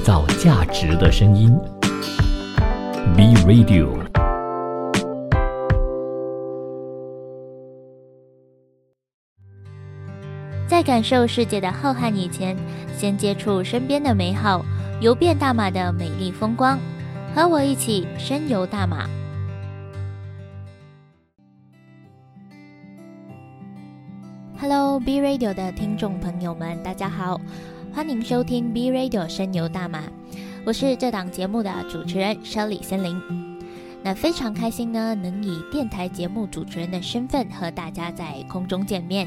造价值的声音，B Radio。在感受世界的浩瀚以前，先接触身边的美好，游遍大马的美丽风光。和我一起深游大马。Hello，B Radio 的听众朋友们，大家好，欢迎收听 B Radio 深游大马。我是这档节目的主持人 Shelly 森林。那非常开心呢，能以电台节目主持人的身份和大家在空中见面。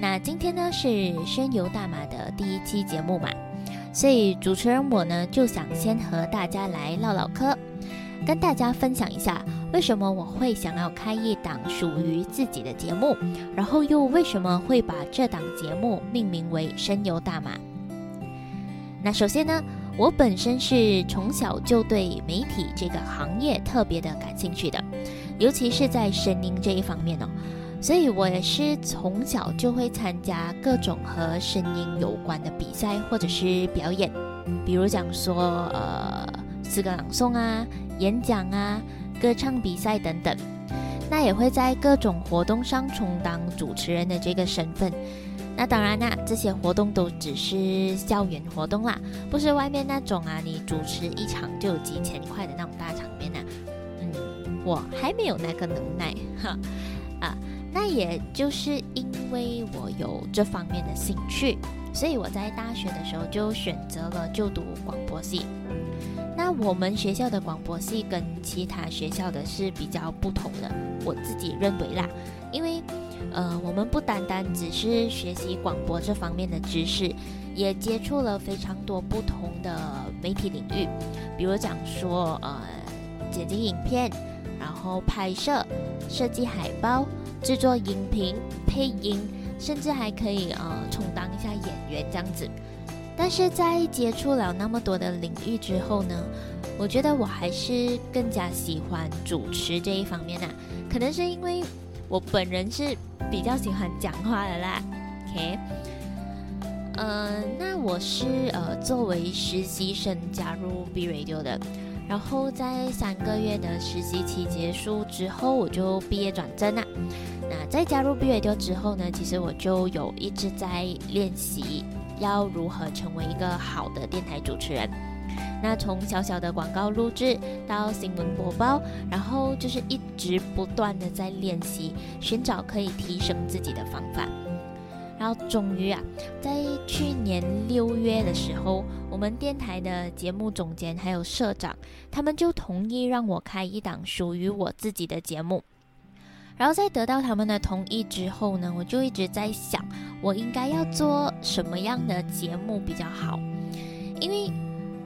那今天呢是深游大马的第一期节目嘛。所以主持人我呢就想先和大家来唠唠嗑，跟大家分享一下为什么我会想要开一档属于自己的节目，然后又为什么会把这档节目命名为“深游大马”。那首先呢，我本身是从小就对媒体这个行业特别的感兴趣的，尤其是在声音这一方面哦。所以我也是从小就会参加各种和声音有关的比赛或者是表演，比如讲说呃诗歌朗诵啊、演讲啊、歌唱比赛等等。那也会在各种活动上充当主持人的这个身份。那当然啦，这些活动都只是校园活动啦，不是外面那种啊，你主持一场就有几千块的那种大场面啊。嗯，我还没有那个能耐 哈啊。那也就是因为我有这方面的兴趣，所以我在大学的时候就选择了就读广播系。那我们学校的广播系跟其他学校的是比较不同的，我自己认为啦，因为呃，我们不单单只是学习广播这方面的知识，也接触了非常多不同的媒体领域，比如讲说呃，剪辑影片，然后拍摄、设计海报。制作音频、配音，甚至还可以呃充当一下演员这样子。但是在接触了那么多的领域之后呢，我觉得我还是更加喜欢主持这一方面呐。可能是因为我本人是比较喜欢讲话的啦。OK，呃，那我是呃作为实习生加入 B Radio 的。然后在三个月的实习期结束之后，我就毕业转正了。那在加入 B Radio 之后呢，其实我就有一直在练习要如何成为一个好的电台主持人。那从小小的广告录制到新闻播报，然后就是一直不断的在练习，寻找可以提升自己的方法。然后终于啊，在去年六月的时候，我们电台的节目总监还有社长，他们就同意让我开一档属于我自己的节目。然后在得到他们的同意之后呢，我就一直在想，我应该要做什么样的节目比较好？因为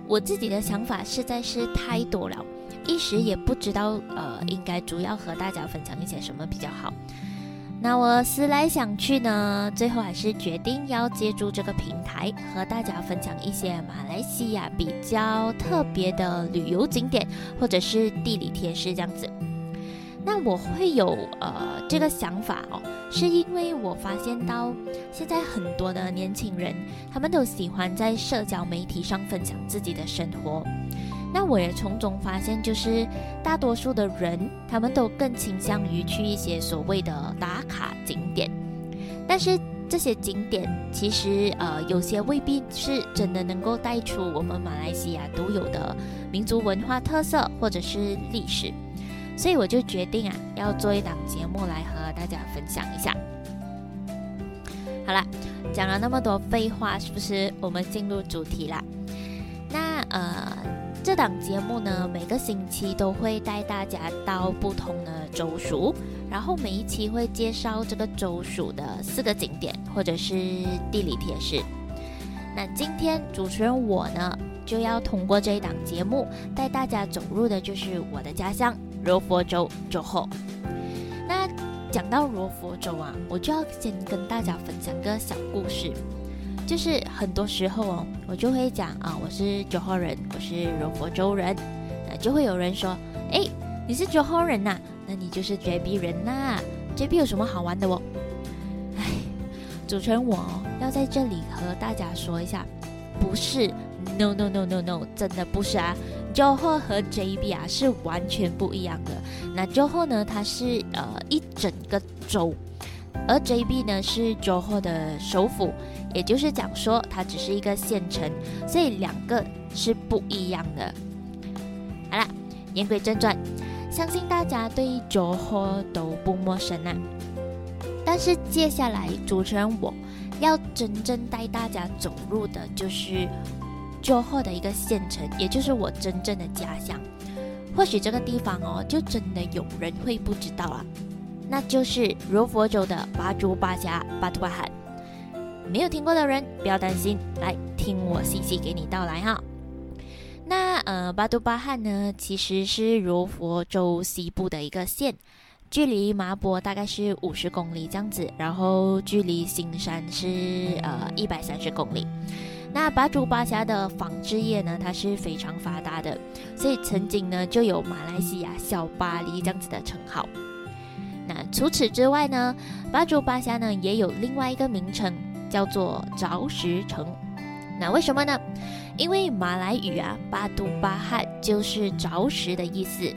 我自己的想法实在是太多了，一时也不知道呃，应该主要和大家分享一些什么比较好。那我思来想去呢，最后还是决定要借助这个平台和大家分享一些马来西亚比较特别的旅游景点或者是地理贴士这样子。那我会有呃这个想法哦，是因为我发现到现在很多的年轻人，他们都喜欢在社交媒体上分享自己的生活。那我也从中发现，就是大多数的人，他们都更倾向于去一些所谓的打卡景点，但是这些景点其实呃有些未必是真的能够带出我们马来西亚独有的民族文化特色或者是历史，所以我就决定啊要做一档节目来和大家分享一下。好了，讲了那么多废话，是不是我们进入主题啦？那呃。这档节目呢，每个星期都会带大家到不同的州属，然后每一期会介绍这个州属的四个景点或者是地理贴士。那今天主持人我呢，就要通过这一档节目带大家走入的就是我的家乡柔佛州州后。那讲到柔佛州啊，我就要先跟大家分享个小故事。就是很多时候哦，我就会讲啊，我是九号人，我是柔佛州人，那就会有人说，哎，你是九号人呐，那你就是 JB 人呐，JB 有什么好玩的哦？哎，主持人我要在这里和大家说一下，不是，no no no no no，真的不是啊。Joho 和 JB 啊是完全不一样的。那 Joho 呢，它是呃一整个州，而 JB 呢是 Joho 的首府，也就是讲说它只是一个县城，所以两个是不一样的。好了，言归正传，相信大家对 Joho 都不陌生啊。但是接下来主持人我要真正带大家走入的就是。就后的一个县城，也就是我真正的家乡。或许这个地方哦，就真的有人会不知道啊，那就是柔佛州的巴珠巴峡巴图巴罕。没有听过的人不要担心，来听我细细给你道来哈。那呃，巴都巴汉呢，其实是柔佛州西部的一个县，距离麻坡大概是五十公里这样子，然后距离新山是呃一百三十公里。那巴珠巴峡的纺织业呢，它是非常发达的，所以曾经呢就有马来西亚小巴黎这样子的称号。那除此之外呢，巴珠巴峡呢也有另外一个名称，叫做凿石城。那为什么呢？因为马来语啊，巴杜巴汉就是凿石的意思。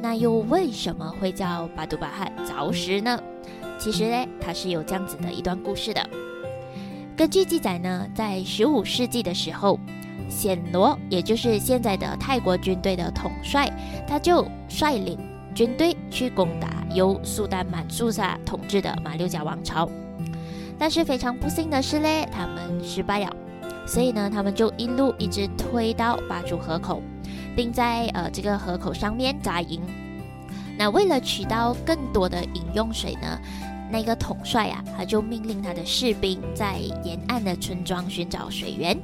那又为什么会叫巴杜巴汉凿石呢？其实呢，它是有这样子的一段故事的。根据记载呢，在十五世纪的时候，暹罗也就是现在的泰国军队的统帅，他就率领军队去攻打由苏丹满苏萨统治的马六甲王朝。但是非常不幸的是嘞，他们失败了，所以呢，他们就一路一直推到巴珠河口，并在呃这个河口上面扎营。那为了取到更多的饮用水呢？那个统帅啊，他就命令他的士兵在沿岸的村庄寻找水源，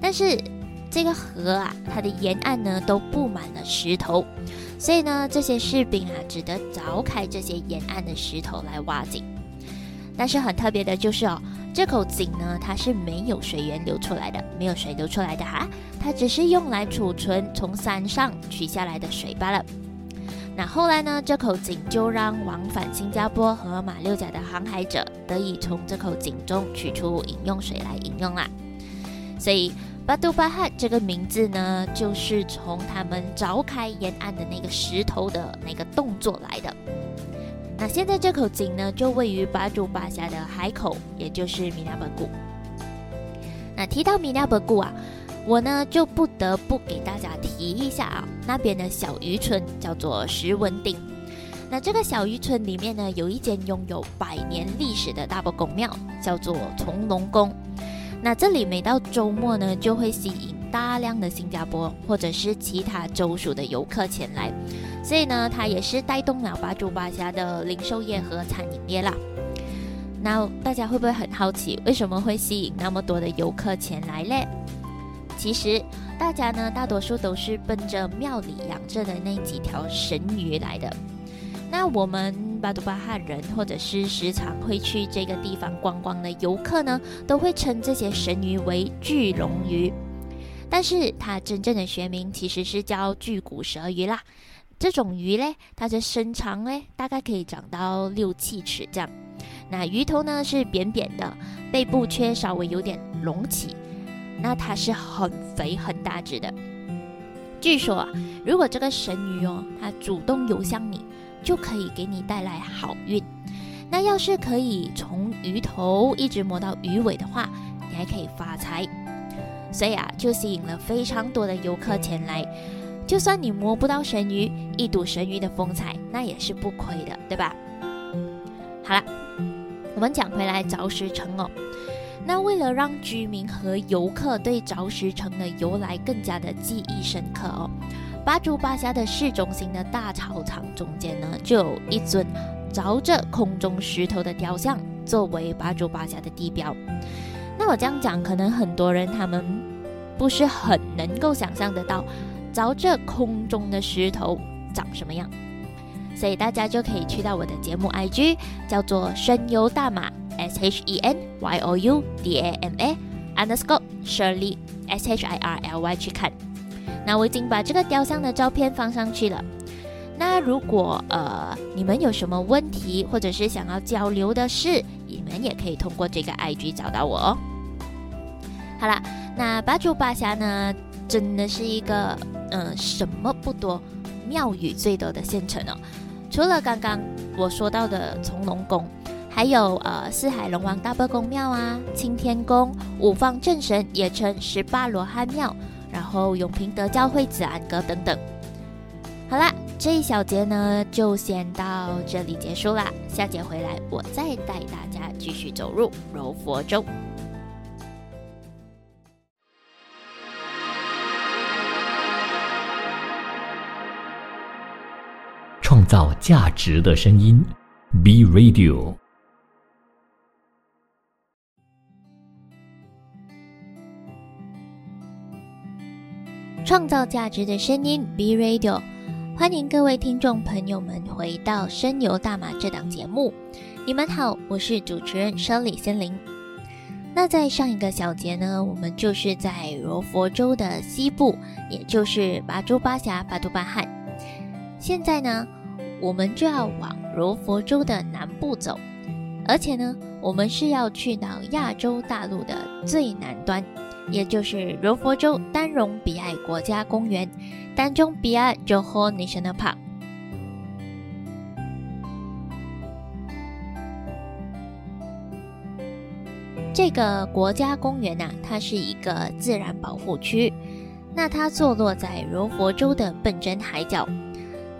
但是这个河啊，它的沿岸呢都布满了石头，所以呢，这些士兵啊只得凿开这些沿岸的石头来挖井。但是很特别的就是哦，这口井呢，它是没有水源流出来的，没有水流出来的哈，它只是用来储存从山上取下来的水罢了。那后来呢？这口井就让往返新加坡和马六甲的航海者得以从这口井中取出饮用水来饮用啦。所以巴杜巴汉这个名字呢，就是从他们凿开沿岸的那个石头的那个动作来的。那现在这口井呢，就位于巴杜巴峡的海口，也就是米纳本谷。那提到米纳本谷啊。我呢就不得不给大家提一下啊，那边的小渔村叫做石文町。那这个小渔村里面呢，有一间拥有百年历史的大伯公庙，叫做从龙宫。那这里每到周末呢，就会吸引大量的新加坡或者是其他州属的游客前来，所以呢，它也是带动了八珠八峡的零售业和餐饮业啦。那大家会不会很好奇，为什么会吸引那么多的游客前来嘞？其实大家呢，大多数都是奔着庙里养着的那几条神鱼来的。那我们巴杜巴汉人，或者是时常会去这个地方观光的游客呢，都会称这些神鱼为巨龙鱼。但是它真正的学名其实是叫巨骨舌鱼啦。这种鱼嘞，它的身长嘞，大概可以长到六七尺这样。那鱼头呢是扁扁的，背部却稍微有点隆起。那它是很肥很大只的。据说啊，如果这个神鱼哦，它主动游向你，就可以给你带来好运。那要是可以从鱼头一直摸到鱼尾的话，你还可以发财。所以啊，就吸引了非常多的游客前来。就算你摸不到神鱼，一睹神鱼的风采，那也是不亏的，对吧？好了，我们讲回来凿石城哦。那为了让居民和游客对凿石城的由来更加的记忆深刻哦，巴珠巴峡的市中心的大操场中间呢，就有一尊凿着空中石头的雕像，作为巴珠巴峡的地标。那我这样讲，可能很多人他们不是很能够想象得到，凿着空中的石头长什么样，所以大家就可以去到我的节目 IG，叫做声优大马。S H E N Y O U D A M A underscore Shirley S H I R L Y 去看。那我已经把这个雕像的照片放上去了。那如果呃你们有什么问题，或者是想要交流的事，你们也可以通过这个 I G 找到我哦。好啦，那巴珠巴峡呢，真的是一个嗯什么不多，庙宇最多的县城哦。除了刚刚我说到的从龙宫，还有呃四海龙王大伯公庙啊、青天宫、五方正神也称十八罗汉庙，然后永平德教会子安阁等等。好啦，这一小节呢就先到这里结束啦。下节回来我再带大家继续走入柔佛州。创造价值的声音，B Radio。创造价值的声音，B Radio。欢迎各位听众朋友们回到《深游大马》这档节目。你们好，我是主持人 Shirley 森林。那在上一个小节呢，我们就是在柔佛州的西部，也就是巴珠巴峡、巴都巴汉。现在呢？我们就要往柔佛州的南部走，而且呢，我们是要去到亚洲大陆的最南端，也就是柔佛州丹绒比埃国家公园（丹中比埃 Johor National Park）。这个国家公园呐，它是一个自然保护区，那它坐落在柔佛州的笨珍海角。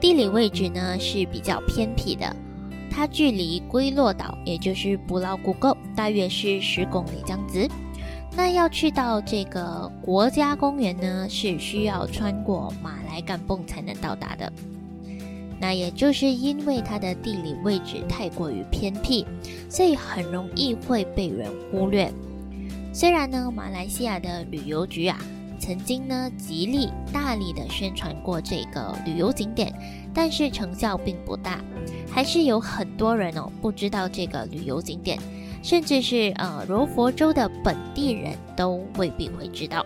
地理位置呢是比较偏僻的，它距离龟洛岛，也就是布劳古沟，大约是十公里这样子。那要去到这个国家公园呢，是需要穿过马来甘蹦才能到达的。那也就是因为它的地理位置太过于偏僻，所以很容易会被人忽略。虽然呢，马来西亚的旅游局啊。曾经呢，极力大力的宣传过这个旅游景点，但是成效并不大，还是有很多人哦不知道这个旅游景点，甚至是呃柔佛州的本地人都未必会知道。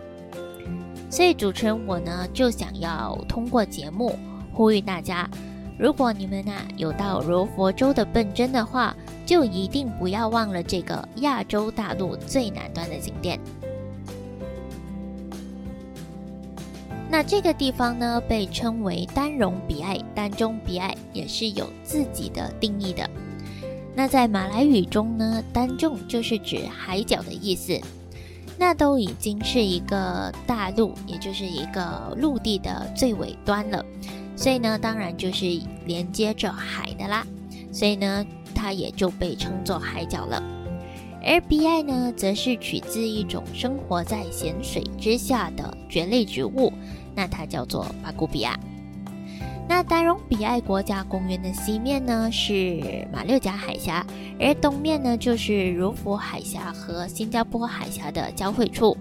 所以主持人我呢就想要通过节目呼吁大家，如果你们啊有到柔佛州的笨珍的话，就一定不要忘了这个亚洲大陆最南端的景点。那这个地方呢，被称为丹绒比埃、丹中比埃，也是有自己的定义的。那在马来语中呢，丹仲就是指海角的意思。那都已经是一个大陆，也就是一个陆地的最尾端了，所以呢，当然就是连接着海的啦。所以呢，它也就被称作海角了。而比埃呢，则是取自一种生活在咸水之下的蕨类植物。那它叫做巴古比亚。那丹戎比埃国家公园的西面呢是马六甲海峡，而东面呢就是柔佛海峡和新加坡海峡的交汇处。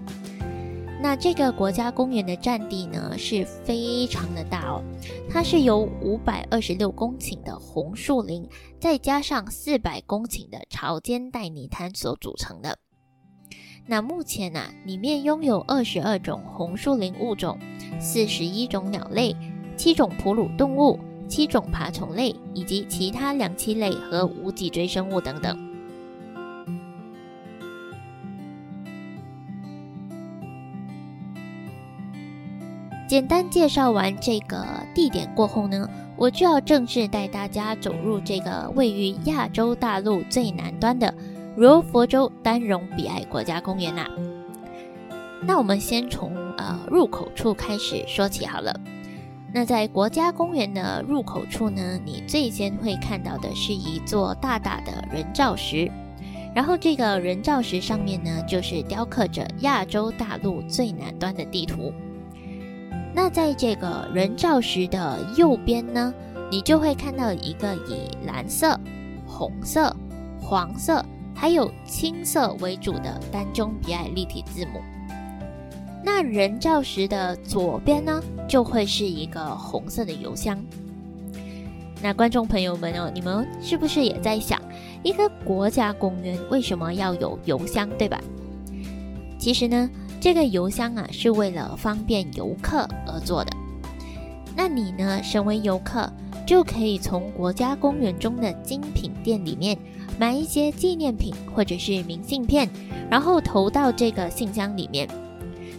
那这个国家公园的占地呢是非常的大哦，它是由五百二十六公顷的红树林，再加上四百公顷的潮间带泥滩所组成的。那目前呢，里面拥有二十二种红树林物种，四十一种鸟类，七种哺乳动物，七种爬虫类，以及其他两栖类和无脊椎生物等等。简单介绍完这个地点过后呢，我就要正式带大家走入这个位于亚洲大陆最南端的。柔佛州丹绒比埃国家公园啦，那我们先从呃入口处开始说起好了。那在国家公园的入口处呢，你最先会看到的是一座大大的人造石，然后这个人造石上面呢，就是雕刻着亚洲大陆最南端的地图。那在这个人造石的右边呢，你就会看到一个以蓝色、红色、黄色。还有青色为主的单中比矮立体字母。那人造石的左边呢，就会是一个红色的邮箱。那观众朋友们哦，你们是不是也在想，一个国家公园为什么要有邮箱，对吧？其实呢，这个邮箱啊，是为了方便游客而做的。那你呢，身为游客，就可以从国家公园中的精品店里面。买一些纪念品或者是明信片，然后投到这个信箱里面。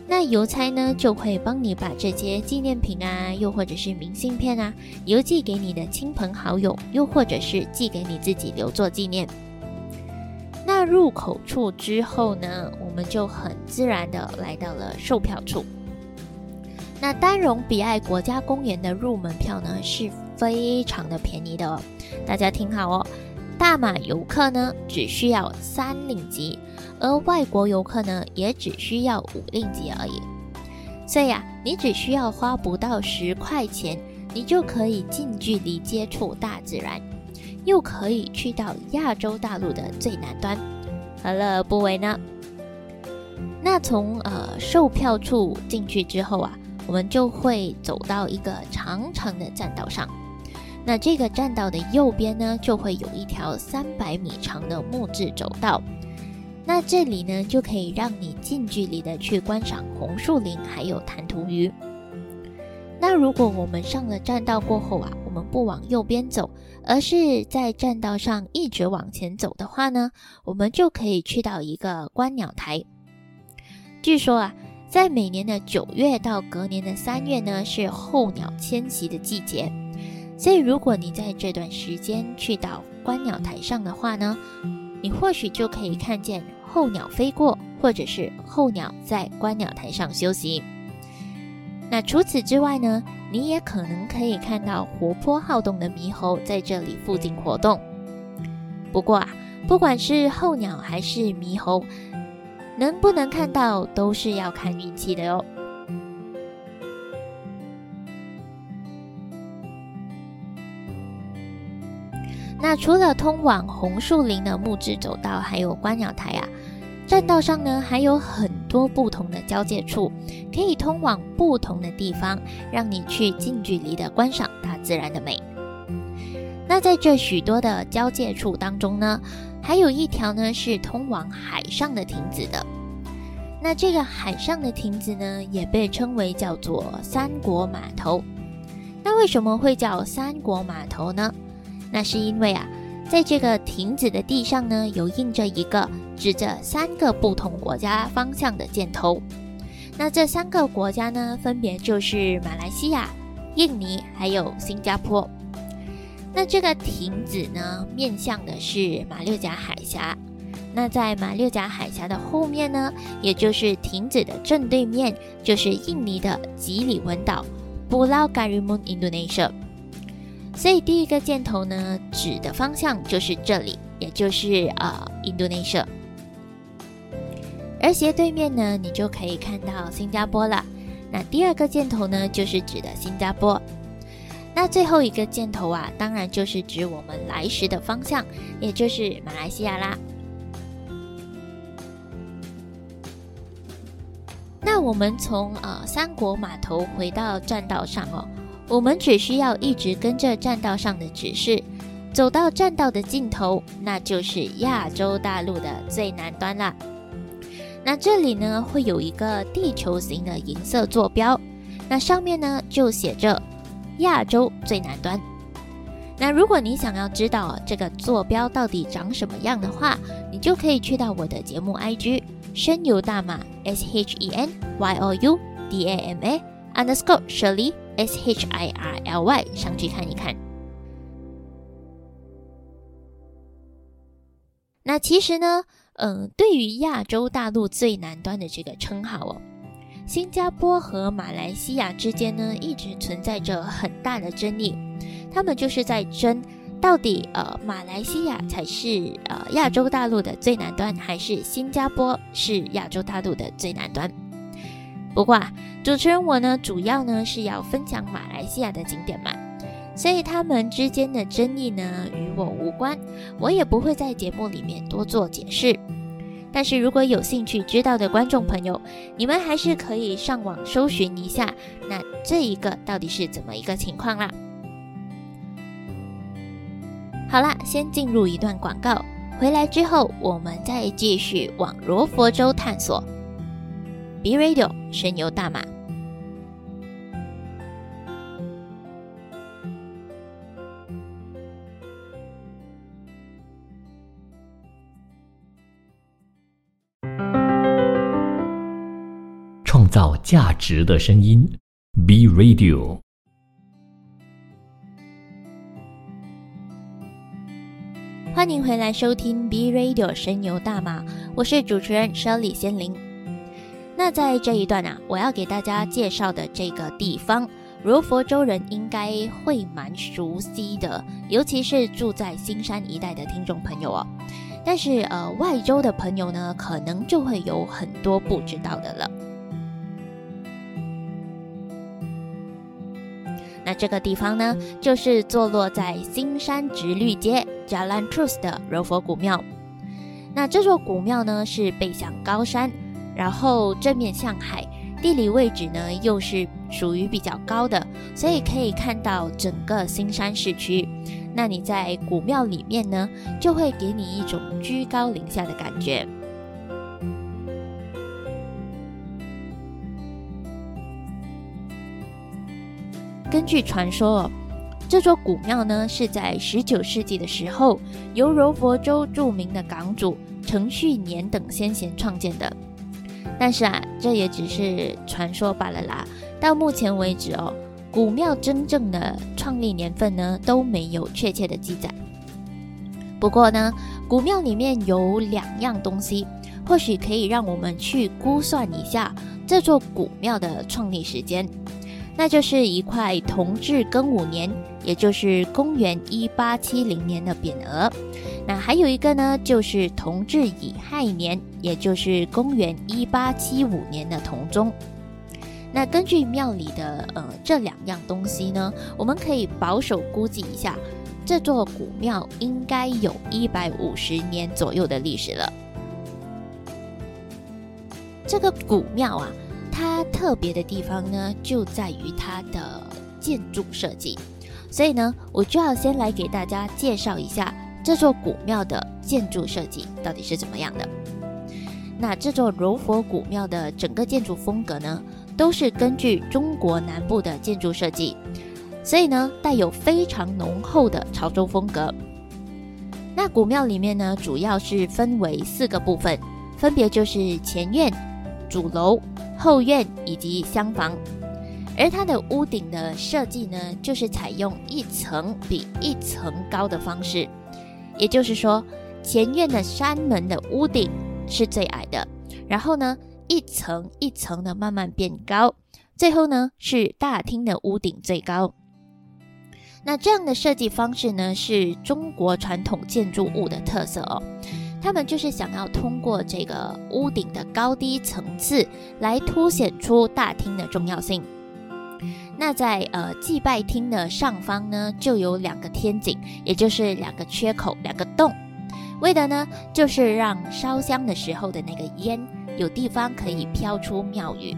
那邮差呢就会帮你把这些纪念品啊，又或者是明信片啊，邮寄给你的亲朋好友，又或者是寄给你自己留作纪念。那入口处之后呢，我们就很自然的来到了售票处。那丹绒比爱国家公园的入门票呢是非常的便宜的哦，大家听好哦，大马游客呢只需要三令吉，而外国游客呢也只需要五令吉而已。所以啊，你只需要花不到十块钱，你就可以近距离接触大自然。又可以去到亚洲大陆的最南端，何乐而不为呢？那从呃售票处进去之后啊，我们就会走到一个长长的栈道上。那这个栈道的右边呢，就会有一条三百米长的木质走道。那这里呢，就可以让你近距离的去观赏红树林，还有弹涂鱼。那如果我们上了栈道过后啊，我们不往右边走。而是在栈道上一直往前走的话呢，我们就可以去到一个观鸟台。据说啊，在每年的九月到隔年的三月呢，是候鸟迁徙的季节。所以，如果你在这段时间去到观鸟台上的话呢，你或许就可以看见候鸟飞过，或者是候鸟在观鸟台上休息。那除此之外呢，你也可能可以看到活泼好动的猕猴在这里附近活动。不过啊，不管是候鸟还是猕猴，能不能看到都是要看运气的哟。那除了通往红树林的木质走道，还有观鸟台啊。栈道上呢，还有很多不同的交界处，可以通往不同的地方，让你去近距离的观赏大自然的美。那在这许多的交界处当中呢，还有一条呢是通往海上的亭子的。那这个海上的亭子呢，也被称为叫做三国码头。那为什么会叫三国码头呢？那是因为啊。在这个亭子的地上呢，有印着一个指着三个不同国家方向的箭头。那这三个国家呢，分别就是马来西亚、印尼还有新加坡。那这个亭子呢，面向的是马六甲海峡。那在马六甲海峡的后面呢，也就是亭子的正对面，就是印尼的吉里文岛 （Pulau Karimun, Indonesia）。所以第一个箭头呢，指的方向就是这里，也就是呃印度内设。而斜对面呢，你就可以看到新加坡了。那第二个箭头呢，就是指的新加坡。那最后一个箭头啊，当然就是指我们来时的方向，也就是马来西亚啦。那我们从呃三国码头回到栈道上哦。我们只需要一直跟着栈道上的指示，走到栈道的尽头，那就是亚洲大陆的最南端了。那这里呢，会有一个地球形的银色坐标，那上面呢就写着亚洲最南端。那如果你想要知道这个坐标到底长什么样的话，你就可以去到我的节目 IG 深游大马 S H E N Y O U D A M A underscore Shirley。S H I R L Y 上去看一看。那其实呢，嗯，对于亚洲大陆最南端的这个称号哦，新加坡和马来西亚之间呢，一直存在着很大的争议。他们就是在争，到底呃，马来西亚才是呃亚洲大陆的最南端，还是新加坡是亚洲大陆的最南端？不过啊，主持人我呢，主要呢是要分享马来西亚的景点嘛，所以他们之间的争议呢与我无关，我也不会在节目里面多做解释。但是如果有兴趣知道的观众朋友，你们还是可以上网搜寻一下，那这一个到底是怎么一个情况啦？好啦，先进入一段广告，回来之后我们再继续往罗佛州探索。B Radio 神游大马。创造价值的声音，B Radio。欢迎回来收听 B Radio 神游大马，我是主持人 Shirley 先灵。那在这一段啊，我要给大家介绍的这个地方，柔佛州人应该会蛮熟悉的，尤其是住在新山一带的听众朋友哦。但是呃，外州的朋友呢，可能就会有很多不知道的了。那这个地方呢，就是坐落在新山直律街 Jalan Trus 的柔佛古庙。那这座古庙呢，是背向高山，然后正面向海，地理位置呢又是属于比较高的，所以可以看到整个新山市区。那你在古庙里面呢，就会给你一种居高临下的感觉。根据传说，这座古庙呢是在十九世纪的时候，由柔佛州著名的港主程序年等先贤创建的。但是啊，这也只是传说罢了啦。到目前为止哦。古庙真正的创立年份呢都没有确切的记载。不过呢，古庙里面有两样东西，或许可以让我们去估算一下这座古庙的创立时间。那就是一块同治庚午年，也就是公元一八七零年的匾额。那还有一个呢，就是同治乙亥年，也就是公元一八七五年的铜钟。那根据庙里的呃这两样东西呢，我们可以保守估计一下，这座古庙应该有一百五十年左右的历史了。这个古庙啊，它特别的地方呢，就在于它的建筑设计，所以呢，我就要先来给大家介绍一下这座古庙的建筑设计到底是怎么样的。那这座柔佛古庙的整个建筑风格呢？都是根据中国南部的建筑设计，所以呢，带有非常浓厚的潮州风格。那古庙里面呢，主要是分为四个部分，分别就是前院、主楼、后院以及厢房。而它的屋顶的设计呢，就是采用一层比一层高的方式，也就是说，前院的山门的屋顶是最矮的，然后呢。一层一层的慢慢变高，最后呢是大厅的屋顶最高。那这样的设计方式呢，是中国传统建筑物的特色哦。他们就是想要通过这个屋顶的高低层次，来凸显出大厅的重要性。那在呃祭拜厅的上方呢，就有两个天井，也就是两个缺口、两个洞，为的呢就是让烧香的时候的那个烟。有地方可以飘出庙宇，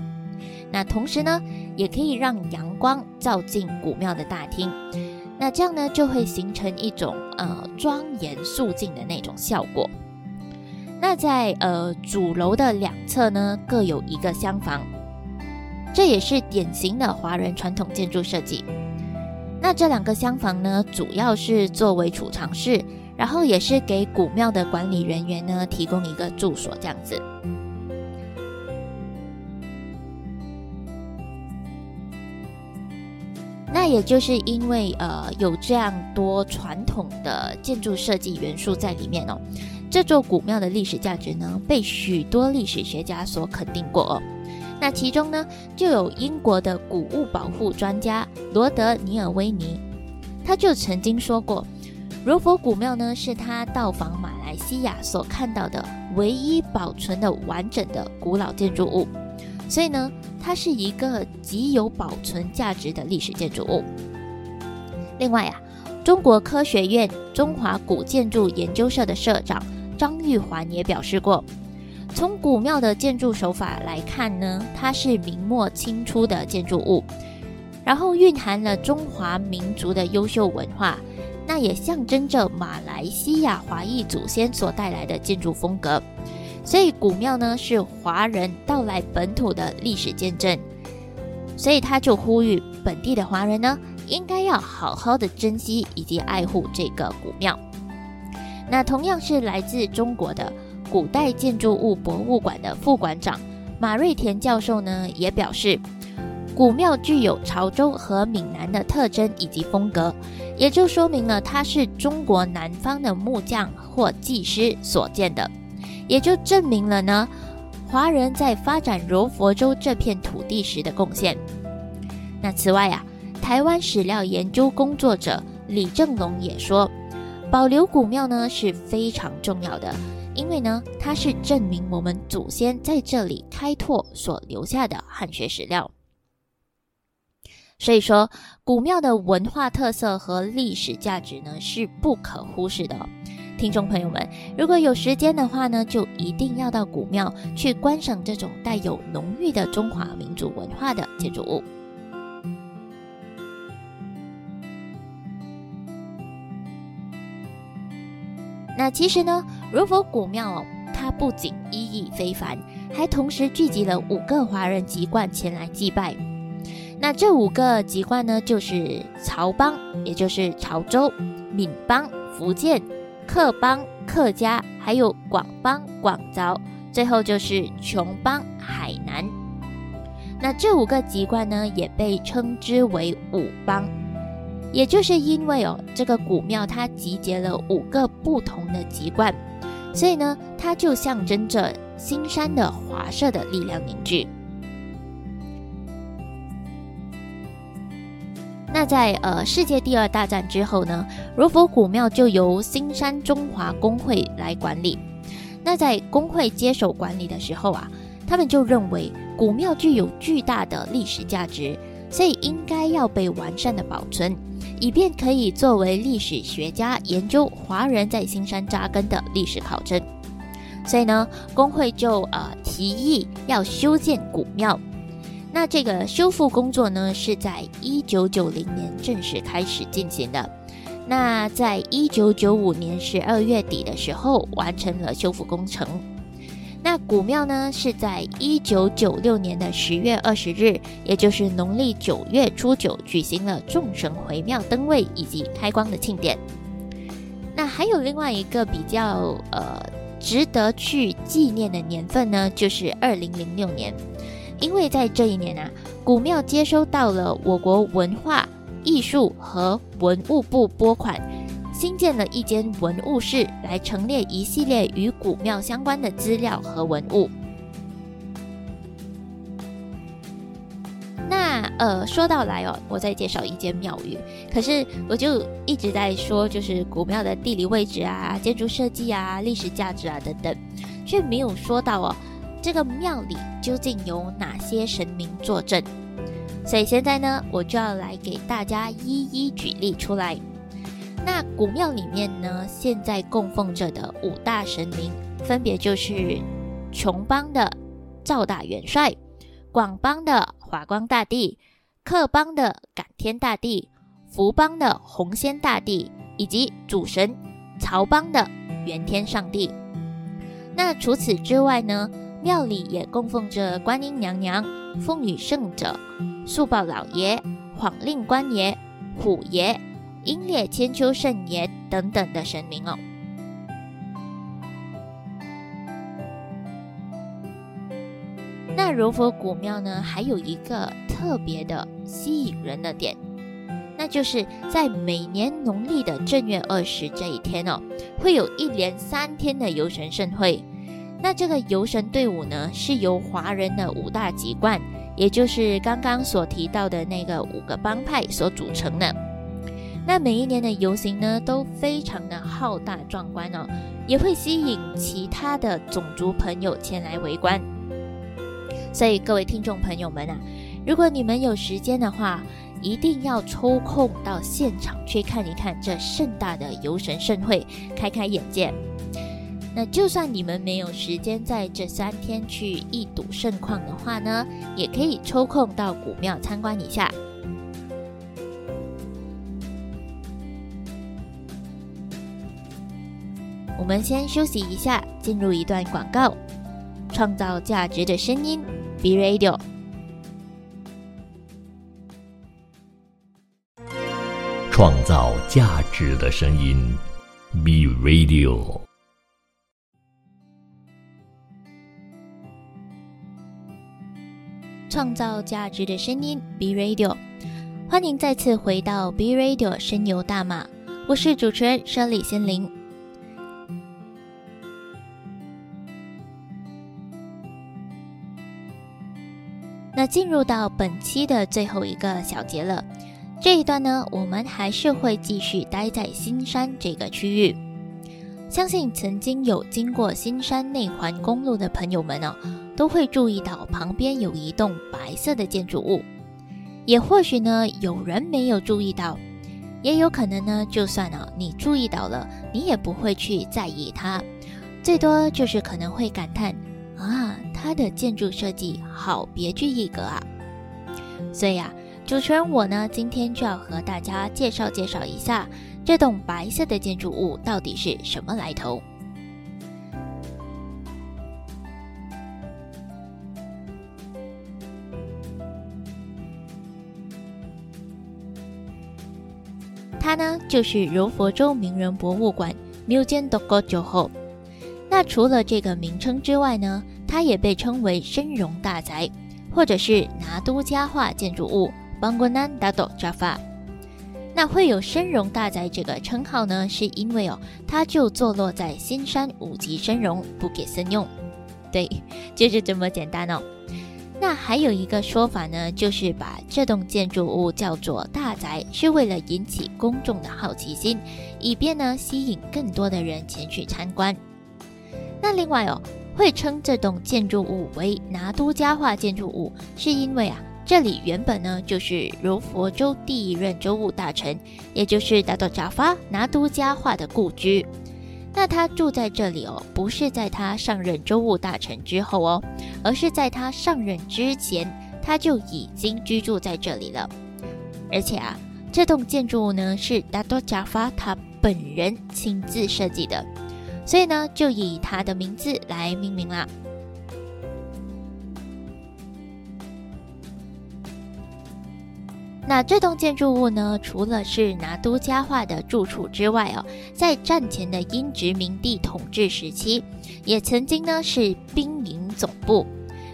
那同时呢，也可以让阳光照进古庙的大厅，那这样呢，就会形成一种呃庄严肃静的那种效果。那在呃主楼的两侧呢，各有一个厢房，这也是典型的华人传统建筑设计。那这两个厢房呢，主要是作为储藏室，然后也是给古庙的管理人员呢提供一个住所，这样子。那也就是因为呃有这样多传统的建筑设计元素在里面哦，这座古庙的历史价值呢被许多历史学家所肯定过哦。那其中呢就有英国的古物保护专家罗德尼尔威尼，他就曾经说过，柔佛古庙呢是他到访马来西亚所看到的唯一保存的完整的古老建筑物，所以呢。它是一个极有保存价值的历史建筑物。另外啊，中国科学院中华古建筑研究社的社长张玉环也表示过，从古庙的建筑手法来看呢，它是明末清初的建筑物，然后蕴含了中华民族的优秀文化，那也象征着马来西亚华裔祖先所带来的建筑风格。所以古庙呢是华人到来本土的历史见证，所以他就呼吁本地的华人呢应该要好好的珍惜以及爱护这个古庙。那同样是来自中国的古代建筑物博物馆的副馆长马瑞田教授呢也表示，古庙具有潮州和闽南的特征以及风格，也就说明了它是中国南方的木匠或技师所建的，也就证明了呢华人在发展柔佛州这片土地时的贡献。那此外啊，台湾史料研究工作者李正龙也说，保留古庙呢是非常重要的。因为呢，它是证明我们祖先在这里开拓所留下的汉学史料，所以说古庙的文化特色和历史价值呢是不可忽视的。听众朋友们，如果有时间的话呢，就一定要到古庙去观赏这种带有浓郁的中华民族文化的建筑物。那其实呢，如佛古庙哦，它不仅意义非凡，还同时聚集了五个华人籍贯前来祭拜。那这五个籍贯呢，就是曹邦，也就是潮州；闽邦、福建；客邦、客家；还有广邦、广州；最后就是琼邦、海南。那这五个籍贯呢，也被称之为五邦。也就是因为哦，这个古庙它集结了五个不同的籍贯，所以呢，它就象征着新山的华社的力量凝聚。那在呃世界第二大战之后呢，如佛古庙就由新山中华工会来管理。那在工会接手管理的时候啊，他们就认为古庙具有巨大的历史价值，所以应该要被完善的保存。以便可以作为历史学家研究华人在新山扎根的历史考证，所以呢，工会就呃提议要修建古庙。那这个修复工作呢，是在一九九零年正式开始进行的。那在一九九五年十二月底的时候，完成了修复工程。那古庙呢，是在一九九六年的十月二十日，也就是农历九月初九，举行了众神回庙登位以及开光的庆典。那还有另外一个比较呃值得去纪念的年份呢，就是二零零六年，因为在这一年啊，古庙接收到了我国文化艺术和文物部拨款。新建了一间文物室，来陈列一系列与古庙相关的资料和文物。那呃，说到来哦，我再介绍一间庙宇。可是我就一直在说，就是古庙的地理位置啊、建筑设计啊、历史价值啊等等，却没有说到哦，这个庙里究竟有哪些神明坐镇。所以现在呢，我就要来给大家一一举例出来。那古庙里面呢，现在供奉着的五大神明，分别就是琼邦的赵大元帅、广邦的华光大帝、客邦的感天大帝、福邦的洪仙大帝，以及主神曹邦的元天上帝。那除此之外呢，庙里也供奉着观音娘娘、风雨圣者、速报老爷、晃令官爷、虎爷。英烈千秋圣爷等等的神明哦。那柔佛古庙呢，还有一个特别的吸引人的点，那就是在每年农历的正月二十这一天哦，会有一连三天的游神盛会。那这个游神队伍呢，是由华人的五大籍贯，也就是刚刚所提到的那个五个帮派所组成的。那每一年的游行呢，都非常的浩大壮观哦，也会吸引其他的种族朋友前来围观。所以各位听众朋友们啊，如果你们有时间的话，一定要抽空到现场去看一看这盛大的游神盛会，开开眼界。那就算你们没有时间在这三天去一睹盛况的话呢，也可以抽空到古庙参观一下。我们先休息一下，进入一段广告。创造价值的声音，B Radio。创造价值的声音，B Radio。创造价值的声音，B Radio。欢迎再次回到 B Radio 声游大马，我是主持人舍里仙灵。那进入到本期的最后一个小节了，这一段呢，我们还是会继续待在新山这个区域。相信曾经有经过新山内环公路的朋友们呢，都会注意到旁边有一栋白色的建筑物。也或许呢，有人没有注意到，也有可能呢，就算呢你注意到了，你也不会去在意它，最多就是可能会感叹啊，它的建筑设计好别具一格啊。所以啊，主持人我呢，今天就要和大家介绍介绍一下这栋白色的建筑物到底是什么来头。它呢，就是柔佛州名人博物馆 Museum d o g o j o h o 那除了这个名称之外呢，它也被称为深荣大宅，或者是拿督家化建筑物 Bangunan Dato Java。那会有深荣大宅这个称号呢，是因为哦，它就坐落在新山五级深荣，不给森用。对，就是这么简单哦。那还有一个说法呢，就是把这栋建筑物叫做大宅，是为了引起公众的好奇心，以便呢吸引更多的人前去参观。那另外哦，会称这栋建筑物为拿督家化建筑物，是因为啊，这里原本呢就是柔佛州第一任州务大臣，也就是达多扎发拿督家化的故居。那他住在这里哦，不是在他上任州务大臣之后哦，而是在他上任之前，他就已经居住在这里了。而且啊，这栋建筑物呢是达多贾法他本人亲自设计的，所以呢就以他的名字来命名啦。那这栋建筑物呢，除了是拿督家化的住处之外哦，在战前的英殖民地统治时期，也曾经呢是兵营总部。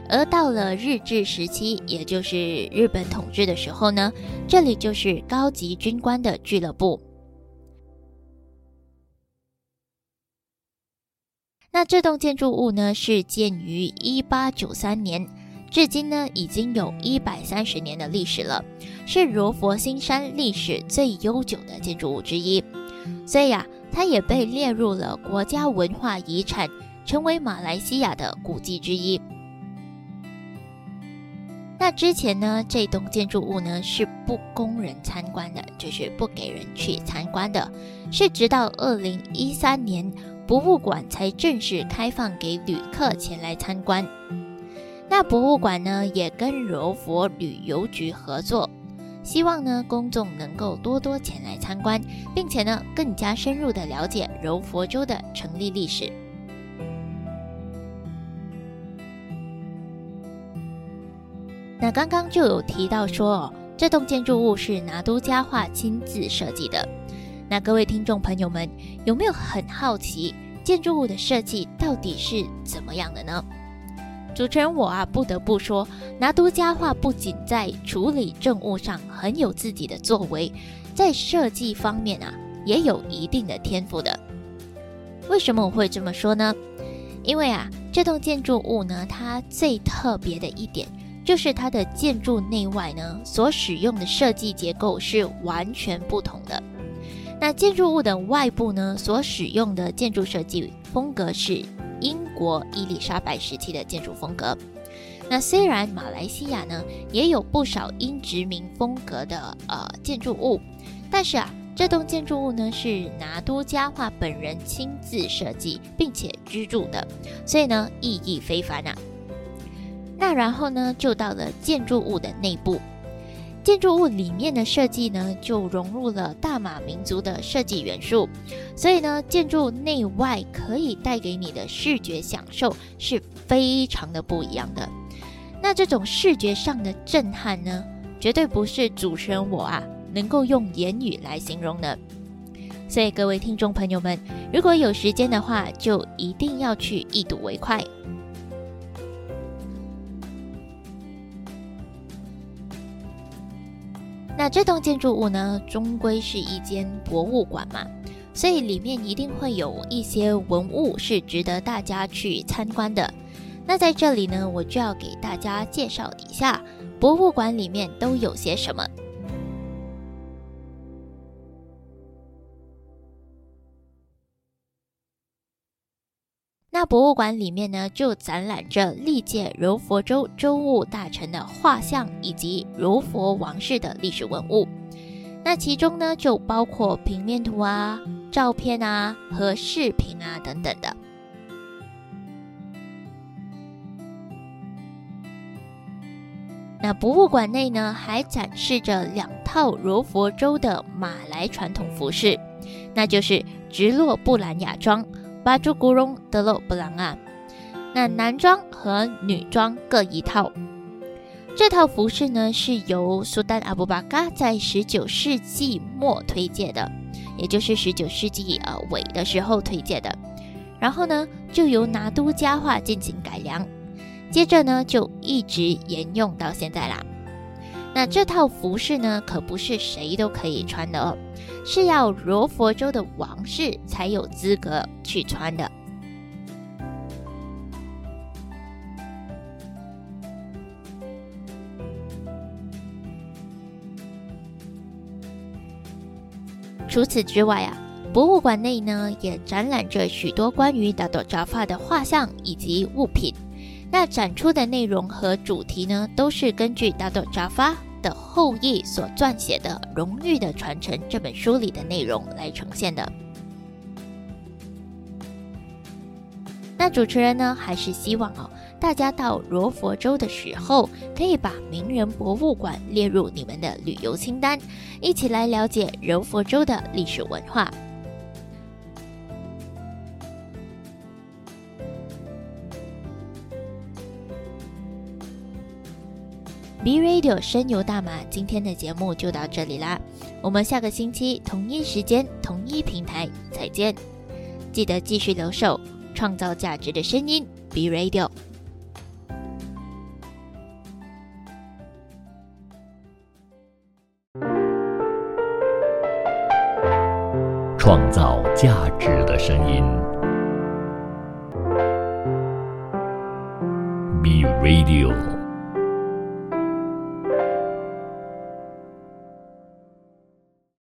而到了日治时期，也就是日本统治的时候呢，这里就是高级军官的俱乐部。那这栋建筑物呢，是建于一八九三年。至今呢，已经有一百三十年的历史了，是柔佛新山历史最悠久的建筑物之一，所以呀，它也被列入了国家文化遗产，成为马来西亚的古迹之一。那之前呢，这栋建筑物呢是不供人参观的，就是不给人去参观的，是直到二零一三年博物馆才正式开放给旅客前来参观。那博物馆呢，也跟柔佛旅游局合作，希望呢公众能够多多前来参观，并且呢更加深入的了解柔佛州的成立历史。那刚刚就有提到说，哦，这栋建筑物是拿督家化亲自设计的。那各位听众朋友们，有没有很好奇建筑物的设计到底是怎么样的呢？主持人我啊，不得不说，拿督家化不仅在处理政务上很有自己的作为，在设计方面啊，也有一定的天赋的。为什么我会这么说呢？因为啊，这栋建筑物呢，它最特别的一点就是它的建筑内外呢，所使用的设计结构是完全不同的。那建筑物的外部呢，所使用的建筑设计风格是。英国伊丽莎白时期的建筑风格。那虽然马来西亚呢也有不少英殖民风格的呃建筑物，但是啊，这栋建筑物呢是拿督加化本人亲自设计并且居住的，所以呢意义非凡啊。那然后呢就到了建筑物的内部。建筑物里面的设计呢，就融入了大马民族的设计元素，所以呢，建筑内外可以带给你的视觉享受是非常的不一样的。那这种视觉上的震撼呢，绝对不是主持人我啊能够用言语来形容的。所以各位听众朋友们，如果有时间的话，就一定要去一睹为快。那这栋建筑物呢，终归是一间博物馆嘛，所以里面一定会有一些文物是值得大家去参观的。那在这里呢，我就要给大家介绍一下博物馆里面都有些什么。那博物馆里面呢，就展览着历届柔佛州州务大臣的画像以及柔佛王室的历史文物。那其中呢，就包括平面图啊、照片啊和视频啊等等的。那博物馆内呢，还展示着两套柔佛州的马来传统服饰，那就是直落布兰雅装。巴朱古隆德洛布朗啊，那男装和女装各一套。这套服饰呢，是由苏丹阿布巴嘎在十九世纪末推荐的，也就是十九世纪呃尾的时候推荐的。然后呢，就由拿督加化进行改良，接着呢，就一直沿用到现在啦。那这套服饰呢，可不是谁都可以穿的哦。是要罗佛州的王室才有资格去穿的。除此之外啊，博物馆内呢也展览着许多关于达多扎发的画像以及物品。那展出的内容和主题呢，都是根据达多扎发。的后裔所撰写的《荣誉的传承》这本书里的内容来呈现的。那主持人呢，还是希望哦，大家到罗佛州的时候，可以把名人博物馆列入你们的旅游清单，一起来了解柔佛州的历史文化。B Radio 深游大马，今天的节目就到这里啦，我们下个星期同一时间、同一平台再见。记得继续留守，创造价值的声音，B Radio。创造价值的声音，Be Radio。